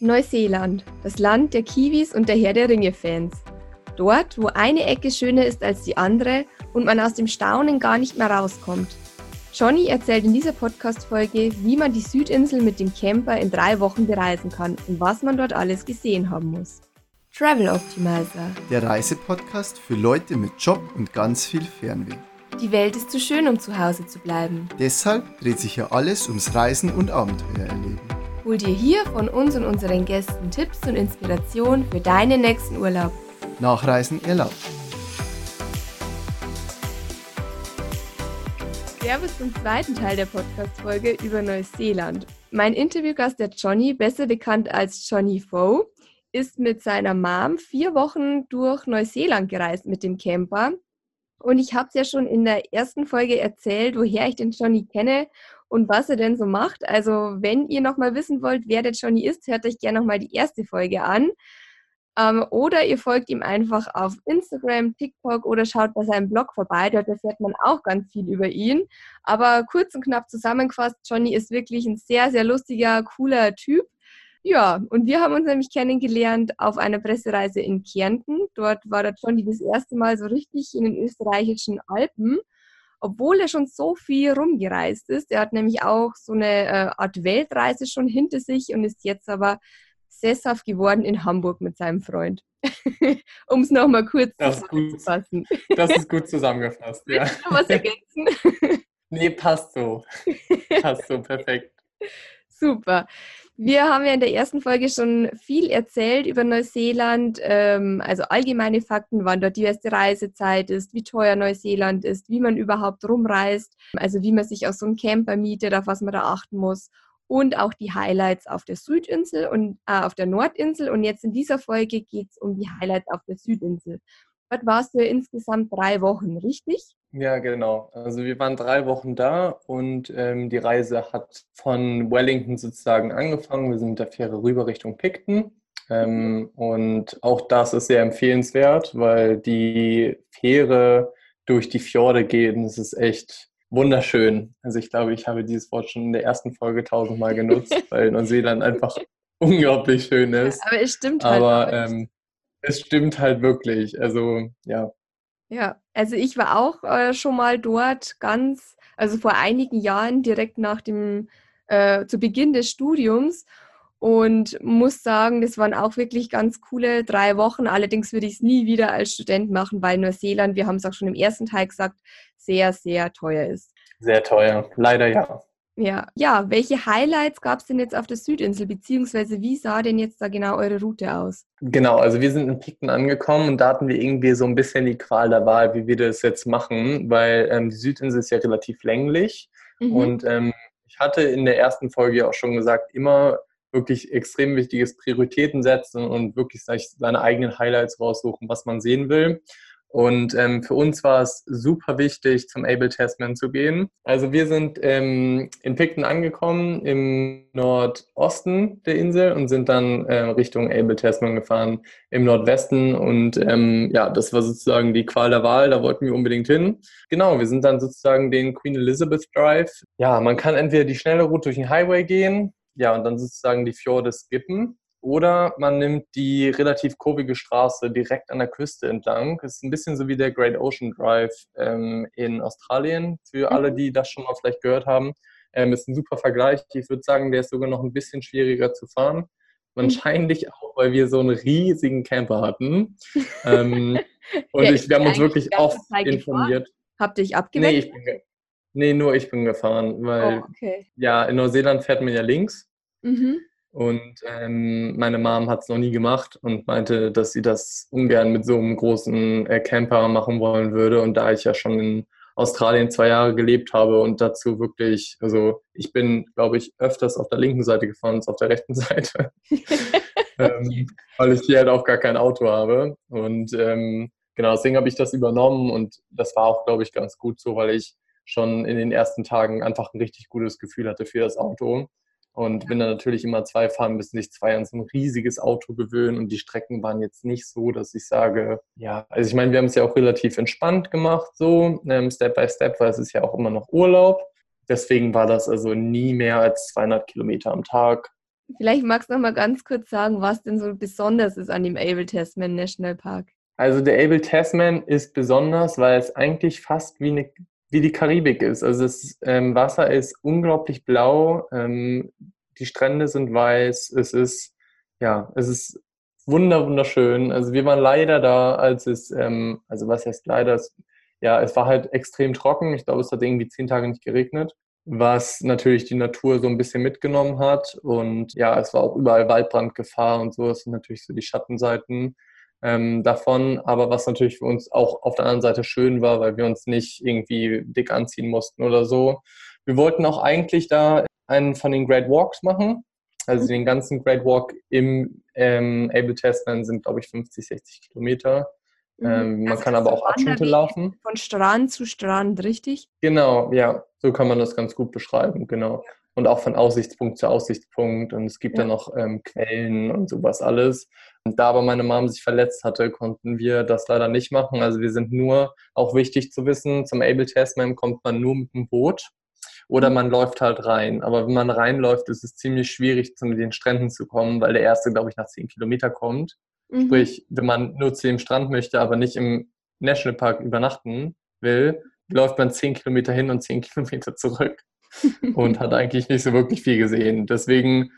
Neuseeland, das Land der Kiwis und der Herr der Ringe-Fans. Dort, wo eine Ecke schöner ist als die andere und man aus dem Staunen gar nicht mehr rauskommt. Johnny erzählt in dieser Podcast-Folge, wie man die Südinsel mit dem Camper in drei Wochen bereisen kann und was man dort alles gesehen haben muss. Travel Optimizer. Der Reisepodcast für Leute mit Job und ganz viel Fernweh. Die Welt ist zu schön, um zu Hause zu bleiben. Deshalb dreht sich hier alles ums Reisen und Abenteuer erleben. Hol dir hier von uns und unseren Gästen Tipps und Inspiration für deinen nächsten Urlaub. Nachreisen erlaubt. Servus zum zweiten Teil der Podcast-Folge über Neuseeland. Mein Interviewgast, der Johnny, besser bekannt als Johnny Foe, ist mit seiner Mom vier Wochen durch Neuseeland gereist mit dem Camper. Und ich habe es ja schon in der ersten Folge erzählt, woher ich den Johnny kenne und was er denn so macht. Also wenn ihr nochmal wissen wollt, wer der Johnny ist, hört euch gerne nochmal die erste Folge an. Ähm, oder ihr folgt ihm einfach auf Instagram, TikTok oder schaut bei seinem Blog vorbei. Dort erfährt man auch ganz viel über ihn. Aber kurz und knapp zusammengefasst, Johnny ist wirklich ein sehr, sehr lustiger, cooler Typ. Ja, und wir haben uns nämlich kennengelernt auf einer Pressereise in Kärnten. Dort war der Johnny das erste Mal so richtig in den österreichischen Alpen obwohl er schon so viel rumgereist ist. Er hat nämlich auch so eine äh, Art Weltreise schon hinter sich und ist jetzt aber sesshaft geworden in Hamburg mit seinem Freund. um es nochmal kurz das zusammenzufassen. Das ist gut zusammengefasst, ja. was ergänzen? nee, passt so. Passt so, perfekt. Super. Wir haben ja in der ersten Folge schon viel erzählt über Neuseeland, ähm, also allgemeine Fakten, wann dort die erste Reisezeit ist, wie teuer Neuseeland ist, wie man überhaupt rumreist, also wie man sich aus so einem Camper mietet, auf was man da achten muss und auch die Highlights auf der Südinsel und äh, auf der Nordinsel. Und jetzt in dieser Folge geht es um die Highlights auf der Südinsel. Dort warst du ja insgesamt drei Wochen, richtig? Ja, genau. Also wir waren drei Wochen da und ähm, die Reise hat von Wellington sozusagen angefangen. Wir sind mit der Fähre rüber Richtung Picton. Ähm, und auch das ist sehr empfehlenswert, weil die Fähre durch die Fjorde geht und es ist echt wunderschön. Also ich glaube, ich habe dieses Wort schon in der ersten Folge tausendmal genutzt, weil Neuseeland einfach unglaublich schön ist. Aber es stimmt halt. Aber ähm, es stimmt halt wirklich. Also ja. Ja, also ich war auch äh, schon mal dort ganz, also vor einigen Jahren direkt nach dem, äh, zu Beginn des Studiums und muss sagen, das waren auch wirklich ganz coole drei Wochen. Allerdings würde ich es nie wieder als Student machen, weil Neuseeland, wir haben es auch schon im ersten Teil gesagt, sehr, sehr teuer ist. Sehr teuer, leider ja. Ja, ja. Welche Highlights gab es denn jetzt auf der Südinsel, beziehungsweise wie sah denn jetzt da genau eure Route aus? Genau, also wir sind in Picton angekommen und da hatten wir irgendwie so ein bisschen die Qual der Wahl, wie wir das jetzt machen, weil ähm, die Südinsel ist ja relativ länglich mhm. und ähm, ich hatte in der ersten Folge auch schon gesagt, immer wirklich extrem wichtiges Prioritäten setzen und wirklich seine eigenen Highlights raussuchen, was man sehen will. Und ähm, für uns war es super wichtig, zum Able Tasman zu gehen. Also wir sind ähm, in Picton angekommen, im Nordosten der Insel und sind dann äh, Richtung Able Tasman gefahren im Nordwesten. Und ähm, ja, das war sozusagen die Qual der Wahl, da wollten wir unbedingt hin. Genau, wir sind dann sozusagen den Queen Elizabeth Drive. Ja, man kann entweder die schnelle Route durch den Highway gehen, ja, und dann sozusagen die Fjorde skippen. Oder man nimmt die relativ kurvige Straße direkt an der Küste entlang. Das ist ein bisschen so wie der Great Ocean Drive ähm, in Australien, für alle, mhm. die das schon mal vielleicht gehört haben. Ähm, ist ein super Vergleich. Ich würde sagen, der ist sogar noch ein bisschen schwieriger zu fahren. Wahrscheinlich auch, weil wir so einen riesigen Camper hatten. ähm, und ich, wir haben uns wirklich oft informiert. Habt ihr dich abgeweckt? Nee, ich bin, nee, nur ich bin gefahren, weil oh, okay. ja, in Neuseeland fährt man ja links. Mhm. Und ähm, meine Mom hat es noch nie gemacht und meinte, dass sie das ungern mit so einem großen äh, Camper machen wollen würde. Und da ich ja schon in Australien zwei Jahre gelebt habe und dazu wirklich, also ich bin, glaube ich, öfters auf der linken Seite gefahren als auf der rechten Seite, ähm, weil ich hier halt auch gar kein Auto habe. Und ähm, genau, deswegen habe ich das übernommen und das war auch, glaube ich, ganz gut so, weil ich schon in den ersten Tagen einfach ein richtig gutes Gefühl hatte für das Auto. Und bin dann natürlich immer zwei fahren, bis sich zwei an so ein riesiges Auto gewöhnen. Und die Strecken waren jetzt nicht so, dass ich sage, ja, also ich meine, wir haben es ja auch relativ entspannt gemacht, so ähm, Step by Step, weil es ist ja auch immer noch Urlaub. Deswegen war das also nie mehr als 200 Kilometer am Tag. Vielleicht magst du noch mal ganz kurz sagen, was denn so besonders ist an dem Abel Tasman National Park. Also der Abel Tasman ist besonders, weil es eigentlich fast wie, eine, wie die Karibik ist. Also das ähm, Wasser ist unglaublich blau, ähm, die Strände sind weiß, es ist, ja, es ist wunder, wunderschön. Also wir waren leider da, als es, ähm, also was heißt leider, es, ja, es war halt extrem trocken. Ich glaube, es hat irgendwie zehn Tage nicht geregnet, was natürlich die Natur so ein bisschen mitgenommen hat. Und ja, es war auch überall Waldbrandgefahr und so. Das sind natürlich so die Schattenseiten ähm, davon. Aber was natürlich für uns auch auf der anderen Seite schön war, weil wir uns nicht irgendwie dick anziehen mussten oder so. Wir wollten auch eigentlich da einen von den Great Walks machen. Also den ganzen Great Walk im ähm, Able Tasman sind, glaube ich, 50, 60 Kilometer. Mhm. Ähm, man also kann aber auch Abschnitte laufen. Von Strand zu Strand, richtig? Genau, ja. So kann man das ganz gut beschreiben, genau. Und auch von Aussichtspunkt zu Aussichtspunkt. Und es gibt ja. dann noch ähm, Quellen und sowas alles. Da aber meine Mom sich verletzt hatte, konnten wir das leider nicht machen. Also wir sind nur, auch wichtig zu wissen, zum Able Tasman kommt man nur mit dem Boot oder mhm. man läuft halt rein. Aber wenn man reinläuft, ist es ziemlich schwierig, zu den Stränden zu kommen, weil der erste, glaube ich, nach zehn Kilometer kommt. Mhm. Sprich, wenn man nur zu dem Strand möchte, aber nicht im Nationalpark übernachten will, läuft man zehn Kilometer hin und zehn Kilometer zurück und hat eigentlich nicht so wirklich viel gesehen. Deswegen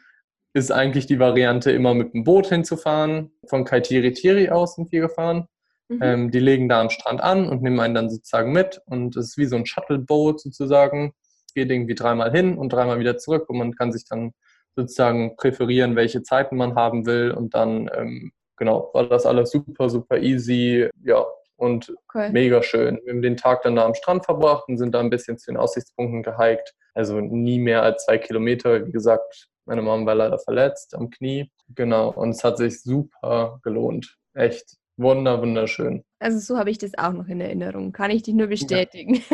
ist eigentlich die Variante, immer mit dem Boot hinzufahren. Von Kaitiri Tiri aus sind wir gefahren. Mhm. Ähm, die legen da am Strand an und nehmen einen dann sozusagen mit. Und es ist wie so ein Shuttle-Boot sozusagen geht irgendwie dreimal hin und dreimal wieder zurück und man kann sich dann sozusagen präferieren, welche Zeiten man haben will und dann, ähm, genau, war das alles super, super easy, ja, und okay. mega schön. Wir haben den Tag dann da am Strand verbracht und sind da ein bisschen zu den Aussichtspunkten gehiked. Also nie mehr als zwei Kilometer. Wie gesagt, meine Mom war leider verletzt am Knie. Genau, und es hat sich super gelohnt. Echt wunder, wunderschön. Also so habe ich das auch noch in Erinnerung. Kann ich dich nur bestätigen.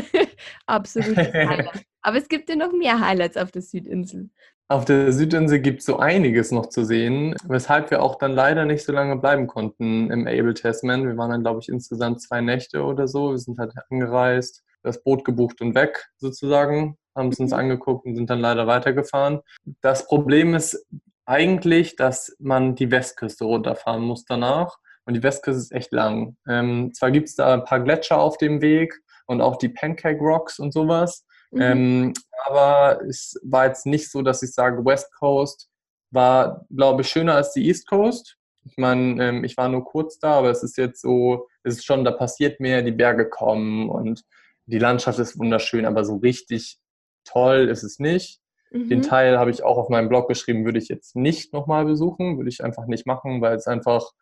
Ja. Highlight. Aber es gibt ja noch mehr Highlights auf der Südinsel. Auf der Südinsel gibt es so einiges noch zu sehen, weshalb wir auch dann leider nicht so lange bleiben konnten im Able Tasman. Wir waren dann, glaube ich, insgesamt zwei Nächte oder so. Wir sind halt angereist, das Boot gebucht und weg sozusagen, haben es uns mhm. angeguckt und sind dann leider weitergefahren. Das Problem ist eigentlich, dass man die Westküste runterfahren muss danach. Und die Westküste ist echt lang. Ähm, zwar gibt es da ein paar Gletscher auf dem Weg und auch die Pancake Rocks und sowas. Mhm. Ähm, aber es war jetzt nicht so, dass ich sage, West Coast war, glaube ich, schöner als die East Coast. Ich meine, ähm, ich war nur kurz da, aber es ist jetzt so, es ist schon, da passiert mehr, die Berge kommen und die Landschaft ist wunderschön, aber so richtig toll ist es nicht. Mhm. Den Teil habe ich auch auf meinem Blog geschrieben, würde ich jetzt nicht nochmal besuchen, würde ich einfach nicht machen, weil es einfach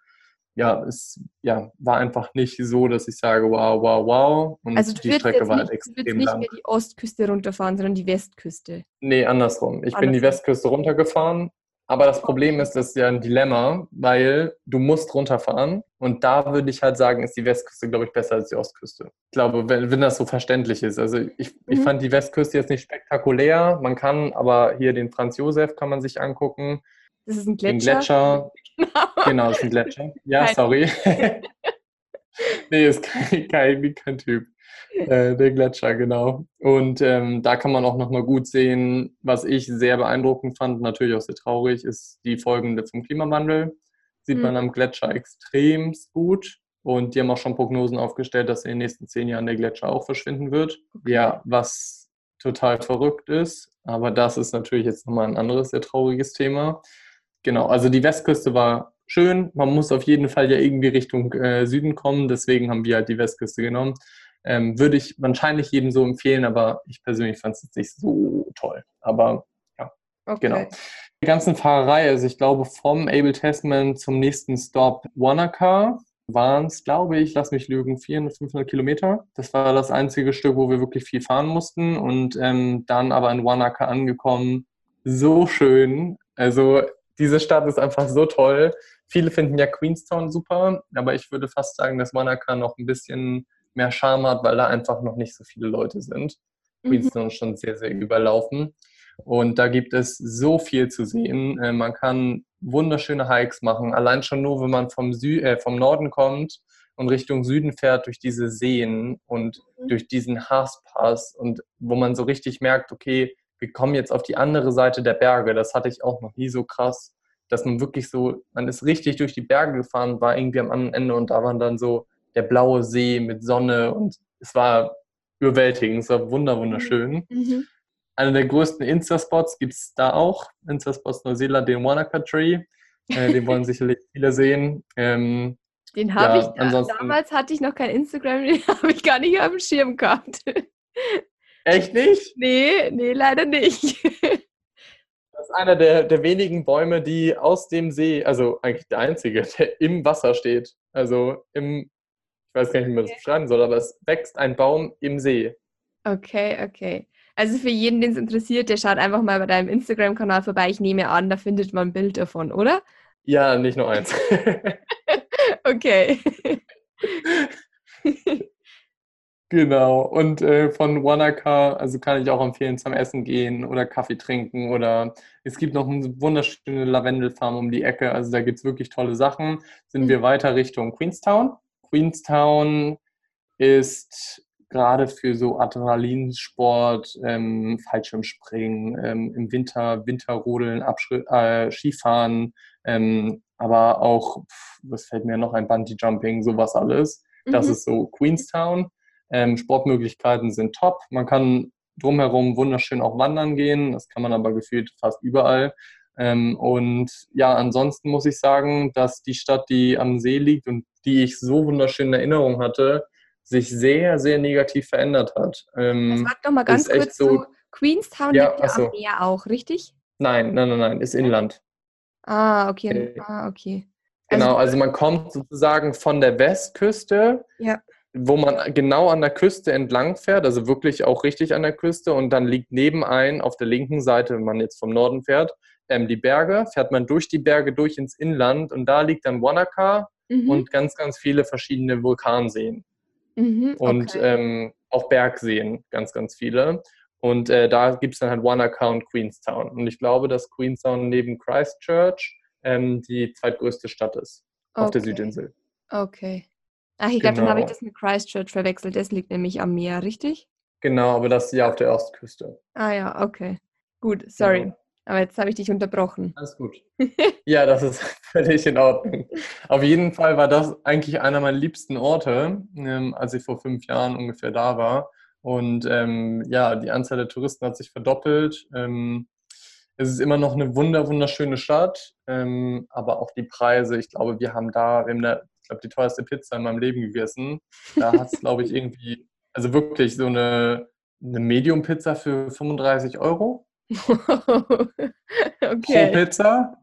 ja, es ja, war einfach nicht so, dass ich sage, wow, wow, wow. Und also die Strecke war halt extrem du nicht lang. mehr die Ostküste runterfahren, sondern die Westküste. Nee, andersrum. Ich andersrum. bin die Westküste runtergefahren, aber das Problem ist, das ist ja ein Dilemma, weil du musst runterfahren und da würde ich halt sagen, ist die Westküste, glaube ich, besser als die Ostküste. Ich glaube, wenn, wenn das so verständlich ist. Also ich, mhm. ich fand die Westküste jetzt nicht spektakulär. Man kann aber hier den Franz Josef kann man sich angucken. Das ist ein Gletscher. Gletscher. Genau, das ist ein Gletscher. Ja, sorry. nee, ist kein, kein, kein Typ. Äh, der Gletscher, genau. Und ähm, da kann man auch nochmal gut sehen, was ich sehr beeindruckend fand, natürlich auch sehr traurig, ist die Folgen vom Klimawandel. Sieht mhm. man am Gletscher extrem gut. Und die haben auch schon Prognosen aufgestellt, dass in den nächsten zehn Jahren der Gletscher auch verschwinden wird. Okay. Ja, was total verrückt ist. Aber das ist natürlich jetzt nochmal ein anderes, sehr trauriges Thema. Genau, also die Westküste war schön. Man muss auf jeden Fall ja irgendwie Richtung äh, Süden kommen. Deswegen haben wir halt die Westküste genommen. Ähm, würde ich wahrscheinlich jedem so empfehlen, aber ich persönlich fand es jetzt nicht so toll. Aber ja, okay. genau. Die ganzen Fahrerei, also ich glaube vom Abel Tasman zum nächsten Stop Wanaka waren es, glaube ich, lass mich lügen, 400, 500 Kilometer. Das war das einzige Stück, wo wir wirklich viel fahren mussten und ähm, dann aber in Wanaka angekommen. So schön. Also diese Stadt ist einfach so toll. Viele finden ja Queenstown super, aber ich würde fast sagen, dass Wanaka noch ein bisschen mehr Charme hat, weil da einfach noch nicht so viele Leute sind. Mhm. Queenstown ist schon sehr, sehr überlaufen. Und da gibt es so viel zu sehen. Äh, man kann wunderschöne Hikes machen. Allein schon nur, wenn man vom, Sü äh, vom Norden kommt und Richtung Süden fährt durch diese Seen und mhm. durch diesen Haaspass und wo man so richtig merkt, okay, wir kommen jetzt auf die andere Seite der Berge. Das hatte ich auch noch nie so krass, dass man wirklich so, man ist richtig durch die Berge gefahren, war irgendwie am anderen Ende und da waren dann so der blaue See mit Sonne und es war überwältigend, es war wunderschön. Mhm. Einer der größten Insta-Spots gibt es da auch, Insta-Spots Neuseeland, den Wanaka Tree. Äh, den wollen sicherlich viele sehen. Ähm, den habe ja, ich, da, damals hatte ich noch kein Instagram, den habe ich gar nicht auf dem Schirm gehabt. Echt nicht? Nee, nee, leider nicht. Das ist einer der, der wenigen Bäume, die aus dem See, also eigentlich der einzige, der im Wasser steht. Also im, ich weiß gar nicht, wie man das beschreiben soll, aber es wächst ein Baum im See. Okay, okay. Also für jeden, den es interessiert, der schaut einfach mal bei deinem Instagram-Kanal vorbei. Ich nehme an, da findet man ein Bild davon, oder? Ja, nicht nur eins. okay. Genau, und äh, von Wanaka, also kann ich auch empfehlen, zum Essen gehen oder Kaffee trinken oder es gibt noch eine wunderschöne Lavendelfarm um die Ecke, also da gibt es wirklich tolle Sachen. Sind wir mhm. weiter Richtung Queenstown. Queenstown ist gerade für so Adrenalinsport, ähm, Fallschirmspringen, ähm, im Winter Winterrodeln, Abschri äh, Skifahren, ähm, aber auch, was fällt mir noch ein, Bungee Jumping, sowas alles. Das mhm. ist so Queenstown. Ähm, Sportmöglichkeiten sind top. Man kann drumherum wunderschön auch wandern gehen. Das kann man aber gefühlt fast überall. Ähm, und ja, ansonsten muss ich sagen, dass die Stadt, die am See liegt und die ich so wunderschön in Erinnerung hatte, sich sehr, sehr negativ verändert hat. Ähm, Sag doch mal ganz kurz so, zu Queenstown ja, liegt ja am Meer auch, richtig? Nein, nein, nein, nein, ist Inland. Ah, okay. Ah, okay. Genau, also, also man kommt sozusagen von der Westküste ja wo man genau an der Küste entlang fährt, also wirklich auch richtig an der Küste und dann liegt nebenein auf der linken Seite, wenn man jetzt vom Norden fährt, ähm, die Berge, fährt man durch die Berge durch ins Inland und da liegt dann Wanaka mhm. und ganz, ganz viele verschiedene Vulkanseen mhm, okay. und ähm, auch Bergseen, ganz, ganz viele. Und äh, da gibt es dann halt Wanaka und Queenstown. Und ich glaube, dass Queenstown neben Christchurch ähm, die zweitgrößte Stadt ist okay. auf der Südinsel. Okay. Ach, ich glaube, dann habe ich genau. das mit Christchurch verwechselt. Das liegt nämlich am Meer, richtig? Genau, aber das ist ja auf der Ostküste. Ah ja, okay. Gut, sorry. Genau. Aber jetzt habe ich dich unterbrochen. Alles gut. ja, das ist völlig in Ordnung. Auf jeden Fall war das eigentlich einer meiner liebsten Orte, ähm, als ich vor fünf Jahren ungefähr da war. Und ähm, ja, die Anzahl der Touristen hat sich verdoppelt. Ähm, es ist immer noch eine wunder, wunderschöne Stadt, ähm, aber auch die Preise. Ich glaube, wir haben da, wir haben da glaube, die teuerste Pizza in meinem Leben gegessen. Da hat es, glaube ich, irgendwie, also wirklich so eine, eine Medium-Pizza für 35 Euro. okay. Pro Pizza.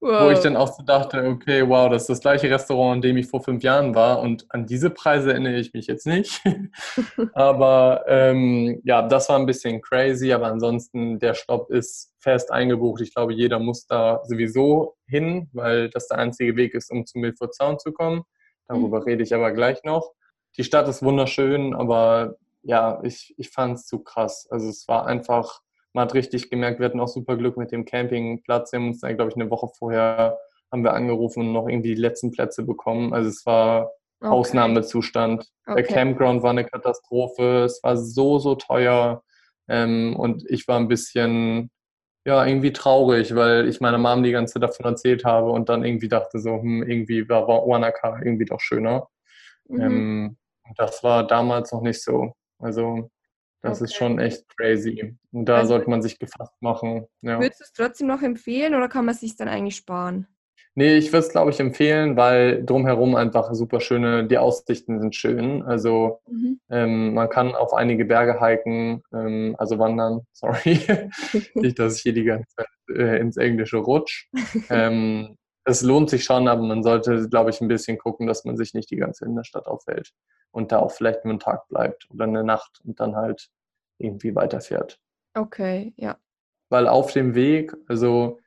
Wow. Wo ich dann auch so dachte, okay, wow, das ist das gleiche Restaurant, in dem ich vor fünf Jahren war und an diese Preise erinnere ich mich jetzt nicht. aber ähm, ja, das war ein bisschen crazy, aber ansonsten der Stopp ist fest eingebucht. Ich glaube, jeder muss da sowieso hin, weil das der einzige Weg ist, um zu Milford Sound zu kommen. Darüber mhm. rede ich aber gleich noch. Die Stadt ist wunderschön, aber ja, ich, ich fand es zu krass. Also es war einfach man hat richtig gemerkt, wir hatten auch super Glück mit dem Campingplatz. Wir haben uns dann, glaube ich, eine Woche vorher haben wir angerufen und noch irgendwie die letzten Plätze bekommen. Also es war okay. Ausnahmezustand. Okay. Der Campground war eine Katastrophe. Es war so, so teuer. Ähm, und ich war ein bisschen, ja, irgendwie traurig, weil ich meiner Mom die ganze Zeit davon erzählt habe und dann irgendwie dachte so, hm, irgendwie war Wanaka irgendwie doch schöner. Mhm. Ähm, das war damals noch nicht so. Also das okay. ist schon echt crazy. Und da also, sollte man sich gefasst machen. Ja. Würdest du es trotzdem noch empfehlen oder kann man es sich dann eigentlich sparen? Nee, ich würde es, glaube ich, empfehlen, weil drumherum einfach super schöne, die Aussichten sind schön. Also mhm. ähm, man kann auf einige Berge hiken, ähm, also wandern, sorry. Nicht, dass ich hier die ganze Zeit äh, ins Englische rutsch. ähm, es lohnt sich schon, aber man sollte, glaube ich, ein bisschen gucken, dass man sich nicht die ganze in der Stadt aufhält und da auch vielleicht nur einen Tag bleibt oder eine Nacht und dann halt irgendwie weiterfährt. Okay, ja. Weil auf dem Weg, also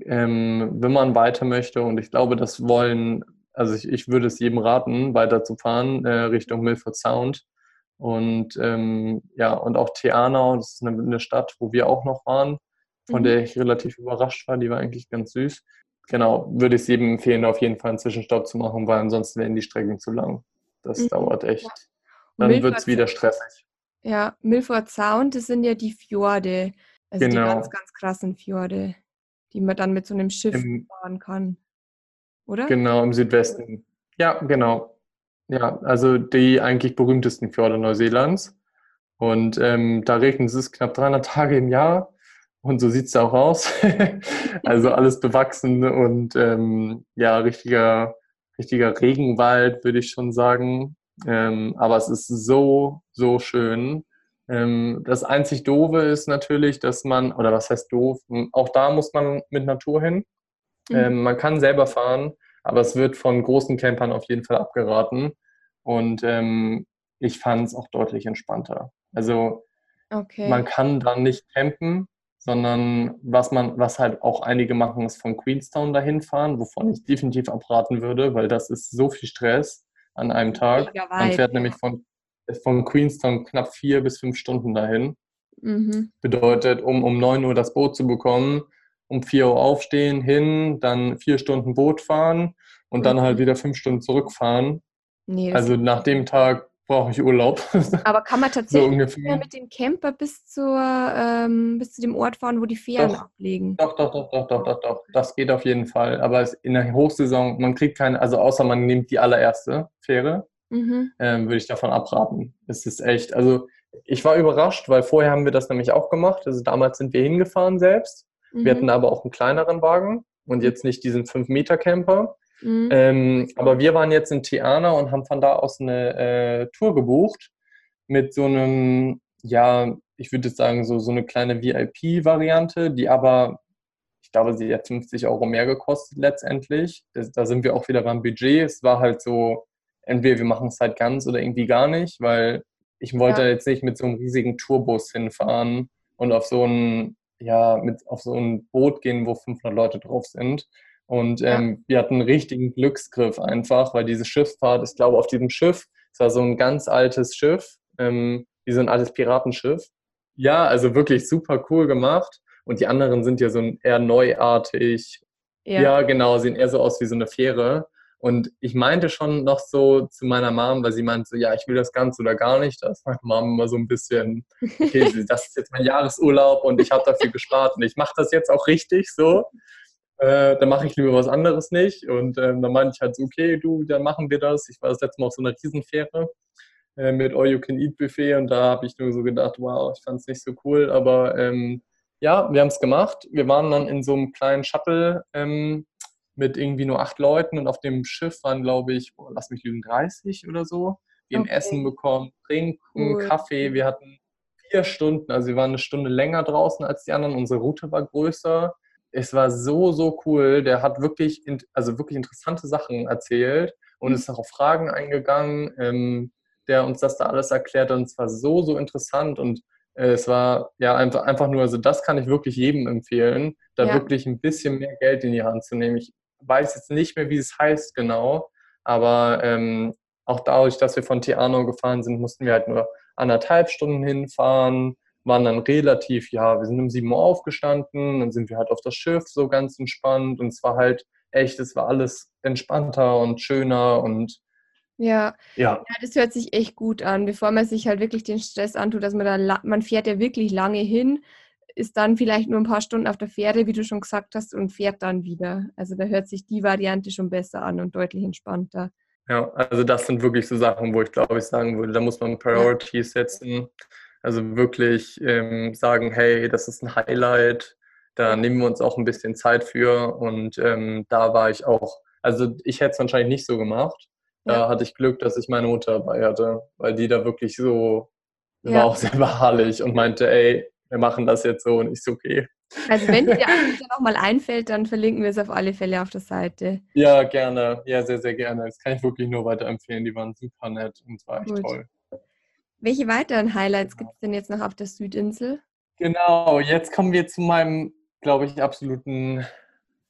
ähm, wenn man weiter möchte und ich glaube, das wollen, also ich, ich würde es jedem raten, weiterzufahren äh, Richtung Milford Sound. Und ähm, ja, und auch Teanau, das ist eine, eine, Stadt, wo wir auch noch waren, von mhm. der ich relativ überrascht war, die war eigentlich ganz süß. Genau, würde ich es jedem empfehlen, auf jeden Fall einen Zwischenstopp zu machen, weil ansonsten wären die Strecken zu lang. Das mhm. dauert echt. Dann wird es wieder stressig. Ja, Milford Sound, das sind ja die Fjorde. Also genau. die ganz, ganz krassen Fjorde, die man dann mit so einem Schiff Im, fahren kann. Oder? Genau, im Südwesten. Ja, genau. Ja, also die eigentlich berühmtesten Fjorde Neuseelands. Und ähm, da regnet es knapp 300 Tage im Jahr. Und so sieht es auch aus. also alles bewachsen und ähm, ja, richtiger, richtiger Regenwald, würde ich schon sagen. Ähm, aber es ist so, so schön. Ähm, das einzig Doofe ist natürlich, dass man, oder was heißt doof, auch da muss man mit Natur hin. Mhm. Ähm, man kann selber fahren, aber es wird von großen Campern auf jeden Fall abgeraten. Und ähm, ich fand es auch deutlich entspannter. Also okay. man kann da nicht campen, sondern was man, was halt auch einige machen, ist von Queenstown dahin fahren, wovon ich definitiv abraten würde, weil das ist so viel Stress an einem Tag. Man fährt nämlich von, von Queenstown knapp vier bis fünf Stunden dahin. Mhm. Bedeutet, um um 9 Uhr das Boot zu bekommen, um 4 Uhr aufstehen, hin, dann vier Stunden Boot fahren und mhm. dann halt wieder fünf Stunden zurückfahren. Nee, also nach dem Tag brauche ich Urlaub. Aber kann man tatsächlich so mit dem Camper bis, zur, ähm, bis zu dem Ort fahren, wo die Fähren doch, ablegen? Doch, doch, doch, doch, doch, doch, doch. Das geht auf jeden Fall. Aber in der Hochsaison, man kriegt keine, also außer man nimmt die allererste Fähre, mhm. ähm, würde ich davon abraten. Es ist echt, also ich war überrascht, weil vorher haben wir das nämlich auch gemacht. Also damals sind wir hingefahren selbst. Mhm. Wir hatten aber auch einen kleineren Wagen und mhm. jetzt nicht diesen 5-Meter-Camper. Mhm. Ähm, aber wir waren jetzt in Tiana und haben von da aus eine äh, Tour gebucht mit so einem, ja, ich würde sagen, so, so eine kleine VIP-Variante, die aber, ich glaube, sie hat 50 Euro mehr gekostet letztendlich. Das, da sind wir auch wieder beim Budget. Es war halt so, entweder wir machen es halt ganz oder irgendwie gar nicht, weil ich wollte ja. jetzt nicht mit so einem riesigen Tourbus hinfahren und auf so ein, ja, mit auf so ein Boot gehen, wo 500 Leute drauf sind. Und ähm, wir hatten einen richtigen Glücksgriff einfach, weil diese Schifffahrt, ich glaube, auf diesem Schiff, es war so ein ganz altes Schiff, ähm, wie so ein altes Piratenschiff. Ja, also wirklich super cool gemacht. Und die anderen sind ja so eher neuartig. Ja. ja, genau, sehen eher so aus wie so eine Fähre. Und ich meinte schon noch so zu meiner Mom, weil sie meinte so, ja, ich will das ganz oder gar nicht. Da ist meine Mom immer so ein bisschen, okay, das ist jetzt mein Jahresurlaub und ich habe dafür gespart und ich mache das jetzt auch richtig so äh, dann mache ich lieber was anderes nicht. Und ähm, dann meinte ich halt so, okay, du, dann machen wir das. Ich war das letzte Mal auf so einer Riesenfähre äh, mit All-You-Can-Eat-Buffet und da habe ich nur so gedacht, wow, ich fand es nicht so cool, aber ähm, ja, wir haben es gemacht. Wir waren dann in so einem kleinen Shuttle ähm, mit irgendwie nur acht Leuten und auf dem Schiff waren, glaube ich, oh, lass mich lügen, 30 oder so. Wir haben Essen bekommen, Trinken, cool. Kaffee. Wir hatten vier Stunden, also wir waren eine Stunde länger draußen als die anderen. Unsere Route war größer es war so, so cool. Der hat wirklich, also wirklich interessante Sachen erzählt und mhm. ist auch auf Fragen eingegangen, ähm, der uns das da alles erklärt und es war so, so interessant und äh, es war ja einfach, einfach nur, also das kann ich wirklich jedem empfehlen, da ja. wirklich ein bisschen mehr Geld in die Hand zu nehmen. Ich weiß jetzt nicht mehr, wie es heißt genau, aber ähm, auch dadurch, dass wir von Tiano gefahren sind, mussten wir halt nur anderthalb Stunden hinfahren waren dann relativ, ja, wir sind um 7 Uhr aufgestanden, dann sind wir halt auf das Schiff so ganz entspannt und es war halt echt, es war alles entspannter und schöner und ja. ja. ja, das hört sich echt gut an, bevor man sich halt wirklich den Stress antut, dass man da, man fährt ja wirklich lange hin, ist dann vielleicht nur ein paar Stunden auf der Fähre, wie du schon gesagt hast, und fährt dann wieder. Also da hört sich die Variante schon besser an und deutlich entspannter. Ja, also das sind wirklich so Sachen, wo ich glaube ich sagen würde, da muss man Priorities setzen. Also wirklich ähm, sagen, hey, das ist ein Highlight, da nehmen wir uns auch ein bisschen Zeit für. Und ähm, da war ich auch, also ich hätte es wahrscheinlich nicht so gemacht. Da ja. hatte ich Glück, dass ich meine Mutter dabei hatte, weil die da wirklich so, ja. war auch sehr beharrlich und meinte, ey, wir machen das jetzt so und ich so, okay. Also wenn dir noch mal einfällt, dann verlinken wir es auf alle Fälle auf der Seite. Ja, gerne. Ja, sehr, sehr gerne. Das kann ich wirklich nur weiterempfehlen. Die waren super nett und es war echt Gut. toll. Welche weiteren Highlights gibt es denn jetzt noch auf der Südinsel? Genau, jetzt kommen wir zu meinem, glaube ich, absoluten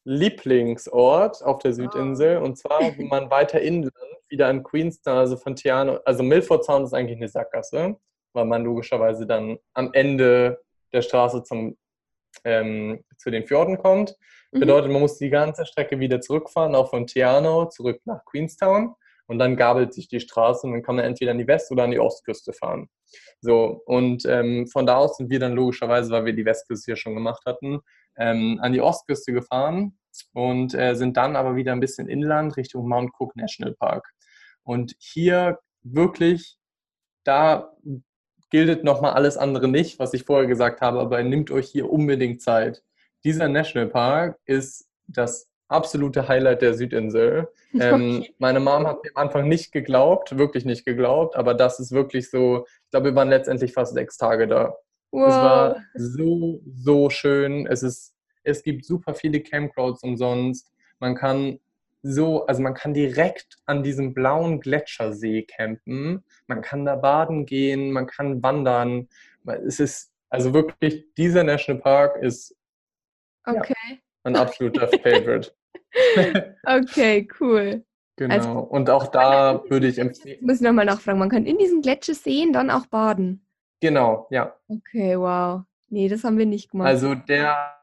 Lieblingsort auf der Südinsel. Oh. Und zwar, wenn man weiter inland, wieder in Queenstown, also von Tiano, also Milford Sound ist eigentlich eine Sackgasse, weil man logischerweise dann am Ende der Straße zum, ähm, zu den Fjorden kommt. Mhm. Bedeutet, man muss die ganze Strecke wieder zurückfahren, auch von Tiano zurück nach Queenstown und dann gabelt sich die Straße und dann kann man entweder an die West- oder an die Ostküste fahren. So, und ähm, von da aus sind wir dann logischerweise, weil wir die Westküste hier schon gemacht hatten, ähm, an die Ostküste gefahren und äh, sind dann aber wieder ein bisschen inland Richtung Mount Cook National Park. Und hier wirklich, da gilt nochmal alles andere nicht, was ich vorher gesagt habe, aber nehmt euch hier unbedingt Zeit. Dieser Nationalpark ist das absolute Highlight der Südinsel. Ähm, meine Mom hat mir am Anfang nicht geglaubt, wirklich nicht geglaubt, aber das ist wirklich so, ich glaube, wir waren letztendlich fast sechs Tage da. Wow. Es war so, so schön. Es, ist, es gibt super viele Campgrounds umsonst. Man kann so, also man kann direkt an diesem blauen Gletschersee campen. Man kann da baden gehen, man kann wandern. Es ist, also wirklich, dieser Nationalpark ist okay. ja, ein absoluter Favorite. Okay, cool. Genau. Also, und auch da würde ich empfehlen. Muss ich nochmal nachfragen. Man kann in diesen Gletscherseen dann auch baden. Genau, ja. Okay, wow. Nee, das haben wir nicht gemacht. Also der,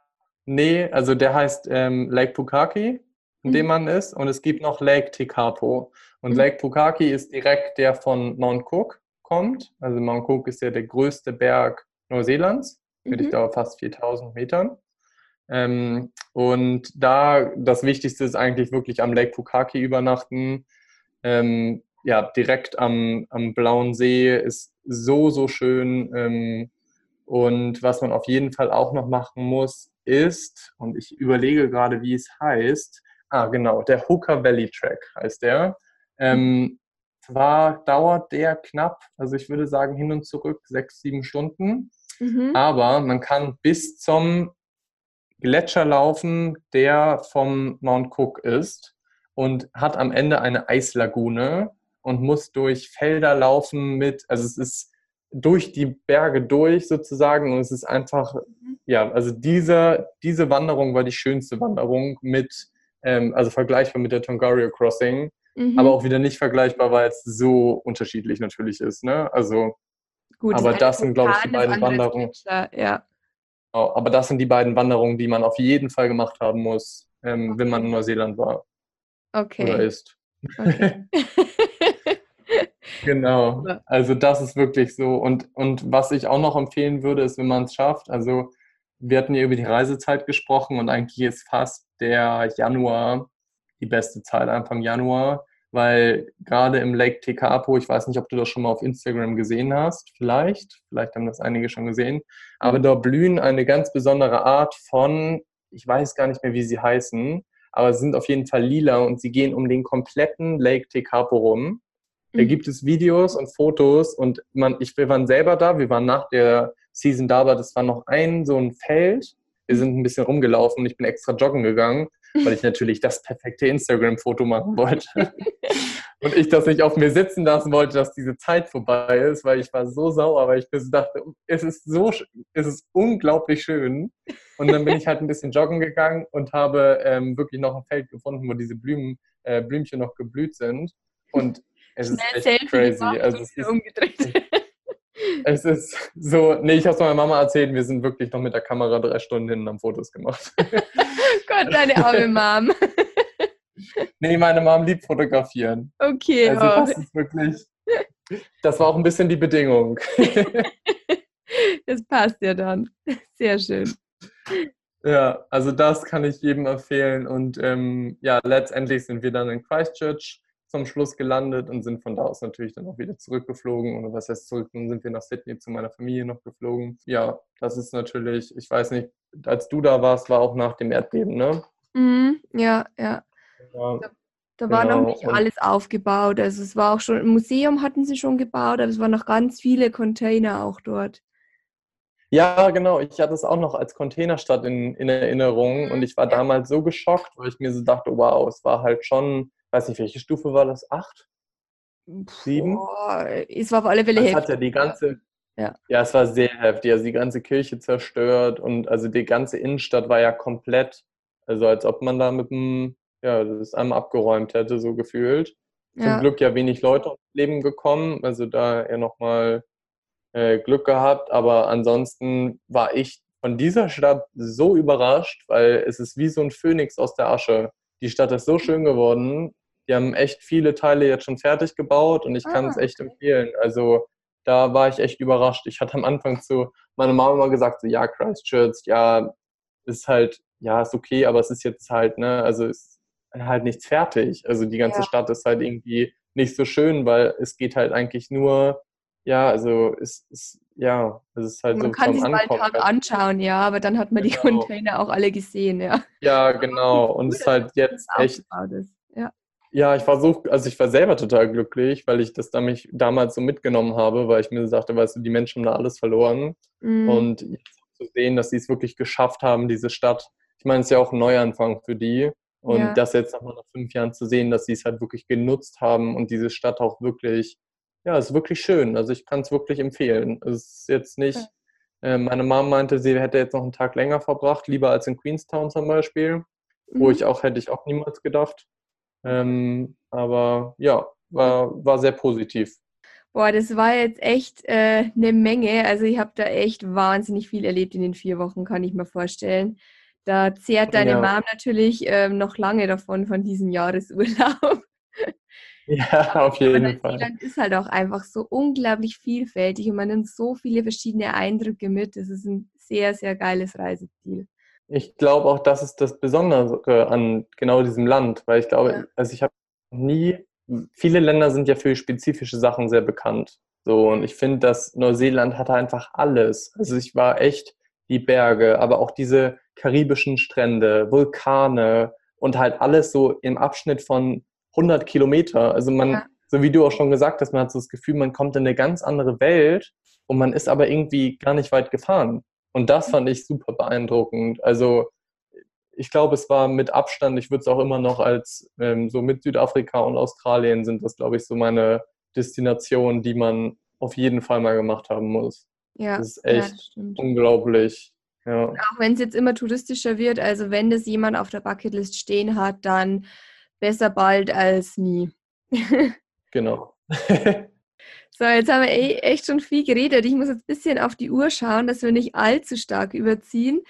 nee, also der heißt ähm, Lake Pukaki, in mhm. dem man ist. Und es gibt noch Lake Tekapo. Und mhm. Lake Pukaki ist direkt der von Mount Cook kommt. Also Mount Cook ist ja der größte Berg Neuseelands. Mhm. Mit ich glaube fast 4000 Metern. Ähm, und da das Wichtigste ist eigentlich wirklich am Lake Pukaki übernachten. Ähm, ja, direkt am, am Blauen See ist so, so schön. Ähm, und was man auf jeden Fall auch noch machen muss, ist, und ich überlege gerade, wie es heißt, ah, genau, der Hooker Valley Track heißt der. Ähm, zwar dauert der knapp, also ich würde sagen hin und zurück sechs, sieben Stunden, mhm. aber man kann bis zum Gletscher laufen, der vom Mount Cook ist und hat am Ende eine Eislagune und muss durch Felder laufen mit, also es ist durch die Berge durch sozusagen und es ist einfach, mhm. ja, also diese, diese Wanderung war die schönste Wanderung mit, ähm, also vergleichbar mit der Tongariro Crossing, mhm. aber auch wieder nicht vergleichbar, weil es so unterschiedlich natürlich ist, ne? Also, Gut, aber das sind, glaube ich, die beiden Wanderungen. Ja. Genau, aber das sind die beiden Wanderungen, die man auf jeden Fall gemacht haben muss, ähm, wenn man in Neuseeland war. Okay. Oder ist. Okay. genau. Also das ist wirklich so. Und, und was ich auch noch empfehlen würde, ist, wenn man es schafft, also wir hatten ja über die Reisezeit gesprochen und eigentlich ist fast der Januar die beste Zeit, Anfang Januar weil gerade im Lake Tekapo, ich weiß nicht, ob du das schon mal auf Instagram gesehen hast, vielleicht, vielleicht haben das einige schon gesehen, aber mhm. da blühen eine ganz besondere Art von, ich weiß gar nicht mehr, wie sie heißen, aber sie sind auf jeden Fall lila und sie gehen um den kompletten Lake Tekapo rum. Da mhm. gibt es Videos und Fotos und man, ich, wir waren selber da, wir waren nach der Season da, aber das war noch ein so ein Feld. Wir sind ein bisschen rumgelaufen und ich bin extra joggen gegangen weil ich natürlich das perfekte Instagram-Foto machen wollte. Und ich das nicht auf mir sitzen lassen wollte, dass diese Zeit vorbei ist, weil ich war so sauer, weil ich mir so dachte, es ist so, es ist unglaublich schön. Und dann bin ich halt ein bisschen joggen gegangen und habe ähm, wirklich noch ein Feld gefunden, wo diese Blumen, äh, Blümchen noch geblüht sind. Und es Schnell ist echt crazy. Also es ist, umgedreht. Es ist so, nee, ich habe es meiner Mama erzählt, wir sind wirklich noch mit der Kamera drei Stunden hin und haben Fotos gemacht. Gott, deine arme Mom. nee, meine Mom liebt fotografieren. Okay. Also oh. das ist wirklich, das war auch ein bisschen die Bedingung. das passt ja dann. Sehr schön. Ja, also das kann ich jedem empfehlen. Und ähm, ja, letztendlich sind wir dann in Christchurch zum Schluss gelandet und sind von da aus natürlich dann auch wieder zurückgeflogen. Oder was heißt zurück? Dann sind wir nach Sydney zu meiner Familie noch geflogen. Ja, das ist natürlich, ich weiß nicht, als du da warst, war auch nach dem Erdbeben, ne? Mhm, ja, ja. ja. Da, war genau. noch nicht alles aufgebaut. Also es war auch schon, ein Museum hatten sie schon gebaut, aber es waren noch ganz viele Container auch dort. Ja, genau. Ich hatte es auch noch als Containerstadt in, in Erinnerung und ich war damals so geschockt, weil ich mir so dachte, wow, es war halt schon weiß nicht, welche Stufe war das? Acht? Sieben? Boah, es war auf alle Fälle heftig. hat ja die ganze, ja. ja, es war sehr heftig. Also die ganze Kirche zerstört und also die ganze Innenstadt war ja komplett, also als ob man da mit dem, ja, das einmal abgeräumt hätte, so gefühlt. Zum ja. Glück ja wenig Leute ums Leben gekommen, also da ja nochmal äh, Glück gehabt, aber ansonsten war ich von dieser Stadt so überrascht, weil es ist wie so ein Phönix aus der Asche. Die Stadt ist so schön geworden. Die haben echt viele Teile jetzt schon fertig gebaut und ich kann es ah. echt empfehlen. Also da war ich echt überrascht. Ich hatte am Anfang zu meiner Mama immer gesagt, so, ja, Christchurch, ja, ist halt, ja, ist okay, aber es ist jetzt halt, ne, also ist halt nichts fertig. Also die ganze ja. Stadt ist halt irgendwie nicht so schön, weil es geht halt eigentlich nur, ja, also es ist, ja, es ist halt man so. Man kann sich mal einen Tag anschauen, ja, aber dann hat man genau. die Container auch alle gesehen, ja. Ja, genau. Und es ist halt jetzt echt. Ist. Ja. Ich war so, also ich war selber total glücklich, weil ich das mich damals so mitgenommen habe, weil ich mir sagte, weißt du, die Menschen haben da alles verloren. Mhm. Und zu sehen, dass sie es wirklich geschafft haben, diese Stadt. Ich meine, es ist ja auch ein Neuanfang für die. Und ja. das jetzt nochmal nach fünf Jahren zu sehen, dass sie es halt wirklich genutzt haben und diese Stadt auch wirklich, ja, ist wirklich schön. Also ich kann es wirklich empfehlen. Es ist jetzt nicht, äh, meine Mom meinte, sie hätte jetzt noch einen Tag länger verbracht, lieber als in Queenstown zum Beispiel, mhm. wo ich auch, hätte ich auch niemals gedacht. Ähm, aber ja, war, war sehr positiv. Boah, das war jetzt echt äh, eine Menge. Also ich habe da echt wahnsinnig viel erlebt in den vier Wochen, kann ich mir vorstellen. Da zehrt deine ja. Mom natürlich ähm, noch lange davon, von diesem Jahresurlaub. Ja, auf jeden Aber Fall. Neuseeland ist halt auch einfach so unglaublich vielfältig und man nimmt so viele verschiedene Eindrücke mit. Es ist ein sehr, sehr geiles Reiseziel. Ich glaube auch, das ist das Besondere an genau diesem Land, weil ich glaube, ja. also ich habe nie, viele Länder sind ja für spezifische Sachen sehr bekannt. So, und ich finde, dass Neuseeland hatte einfach alles. Also ich war echt die Berge, aber auch diese karibischen Strände, Vulkane und halt alles so im Abschnitt von 100 Kilometer. Also man, ja. so wie du auch schon gesagt hast, man hat so das Gefühl, man kommt in eine ganz andere Welt und man ist aber irgendwie gar nicht weit gefahren. Und das fand ich super beeindruckend. Also ich glaube, es war mit Abstand, ich würde es auch immer noch als ähm, so mit Südafrika und Australien sind das, glaube ich, so meine Destinationen, die man auf jeden Fall mal gemacht haben muss. Ja, das ist echt ja, das unglaublich. Ja. Auch wenn es jetzt immer touristischer wird, also wenn das jemand auf der Bucketlist stehen hat, dann besser bald als nie. genau. so, jetzt haben wir eh echt schon viel geredet. Ich muss jetzt ein bisschen auf die Uhr schauen, dass wir nicht allzu stark überziehen.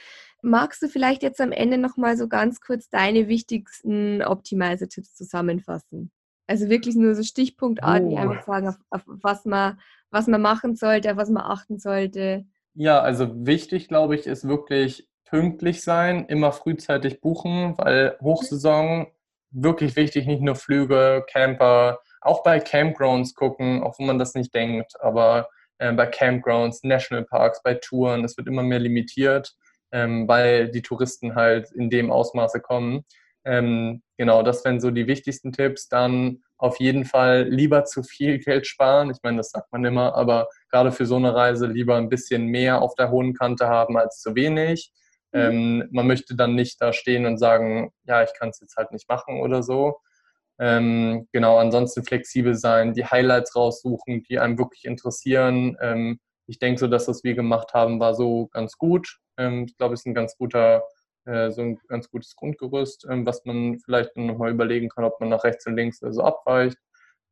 Magst du vielleicht jetzt am Ende nochmal so ganz kurz deine wichtigsten Optimizer-Tipps zusammenfassen? Also wirklich nur so stichpunktartig oh. einfach sagen, auf, auf, was, man, was man machen sollte, auf was man achten sollte. Ja, also wichtig, glaube ich, ist wirklich pünktlich sein, immer frühzeitig buchen, weil Hochsaison wirklich wichtig, nicht nur Flüge, Camper, auch bei Campgrounds gucken, auch wenn man das nicht denkt, aber äh, bei Campgrounds, Nationalparks, bei Touren, es wird immer mehr limitiert, ähm, weil die Touristen halt in dem Ausmaße kommen. Ähm, genau, das wären so die wichtigsten Tipps. Dann auf jeden Fall lieber zu viel Geld sparen. Ich meine, das sagt man immer, aber gerade für so eine Reise lieber ein bisschen mehr auf der hohen Kante haben als zu wenig. Mhm. Ähm, man möchte dann nicht da stehen und sagen, ja, ich kann es jetzt halt nicht machen oder so. Ähm, genau, ansonsten flexibel sein, die Highlights raussuchen, die einem wirklich interessieren. Ähm, ich denke so, dass das wir gemacht haben, war so ganz gut. Ähm, ich glaube, es ist ein ganz guter, äh, so ein ganz gutes Grundgerüst, ähm, was man vielleicht nochmal überlegen kann, ob man nach rechts und links so abweicht.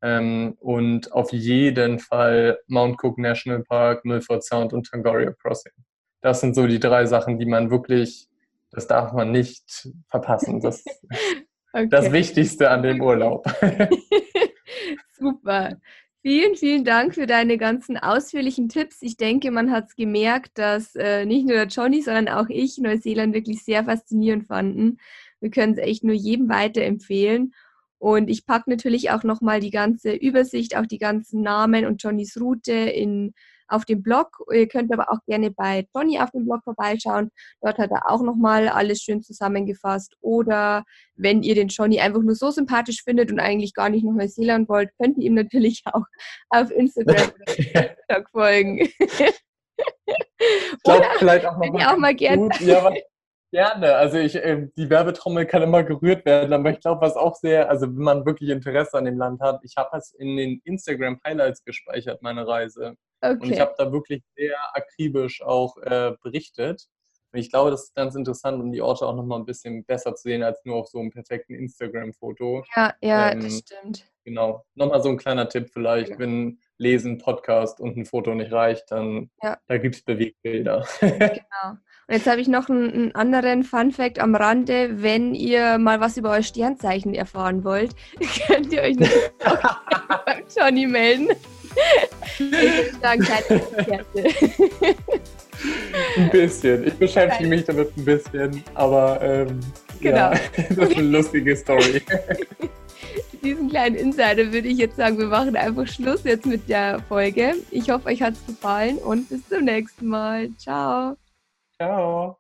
Ähm, und auf jeden Fall Mount Cook National Park, Milford Sound und Tangaria Crossing. Das sind so die drei Sachen, die man wirklich, das darf man nicht verpassen. Das, okay. das Wichtigste an dem Urlaub. Super. Vielen, vielen Dank für deine ganzen ausführlichen Tipps. Ich denke, man hat es gemerkt, dass äh, nicht nur der Johnny, sondern auch ich Neuseeland wirklich sehr faszinierend fanden. Wir können es echt nur jedem weiterempfehlen. Und ich packe natürlich auch nochmal die ganze Übersicht, auch die ganzen Namen und Johnnys Route in auf dem Blog. Ihr könnt aber auch gerne bei Johnny auf dem Blog vorbeischauen. Dort hat er auch nochmal alles schön zusammengefasst. Oder wenn ihr den Johnny einfach nur so sympathisch findet und eigentlich gar nicht nach Neuseeland wollt, könnt ihr ihm natürlich auch auf Instagram oder TikTok folgen. ich glaube, vielleicht auch mal, auch mal gerne. Ja, Gerne. Also ich, äh, die Werbetrommel kann immer gerührt werden, aber ich glaube, was auch sehr, also wenn man wirklich Interesse an dem Land hat, ich habe es in den Instagram Highlights gespeichert, meine Reise. Okay. Und ich habe da wirklich sehr akribisch auch äh, berichtet. Und ich glaube, das ist ganz interessant, um die Orte auch nochmal ein bisschen besser zu sehen, als nur auf so einem perfekten Instagram-Foto. Ja, ja, ähm, das stimmt. Genau. Nochmal so ein kleiner Tipp vielleicht, ja. wenn Lesen, Podcast und ein Foto nicht reicht, dann ja. da gibt es Bewegbilder. genau. Und jetzt habe ich noch einen, einen anderen Fun-Fact am Rande. Wenn ihr mal was über euer Sternzeichen erfahren wollt, könnt ihr euch auch beim Johnny melden. Ich würde sagen, kleine Experte. ein bisschen. Ich beschäftige mich damit ein bisschen, aber ähm, genau. ja, das ist eine lustige Story. Diesen kleinen Insider würde ich jetzt sagen, wir machen einfach Schluss jetzt mit der Folge. Ich hoffe, euch hat es gefallen und bis zum nächsten Mal. Ciao. Ciao.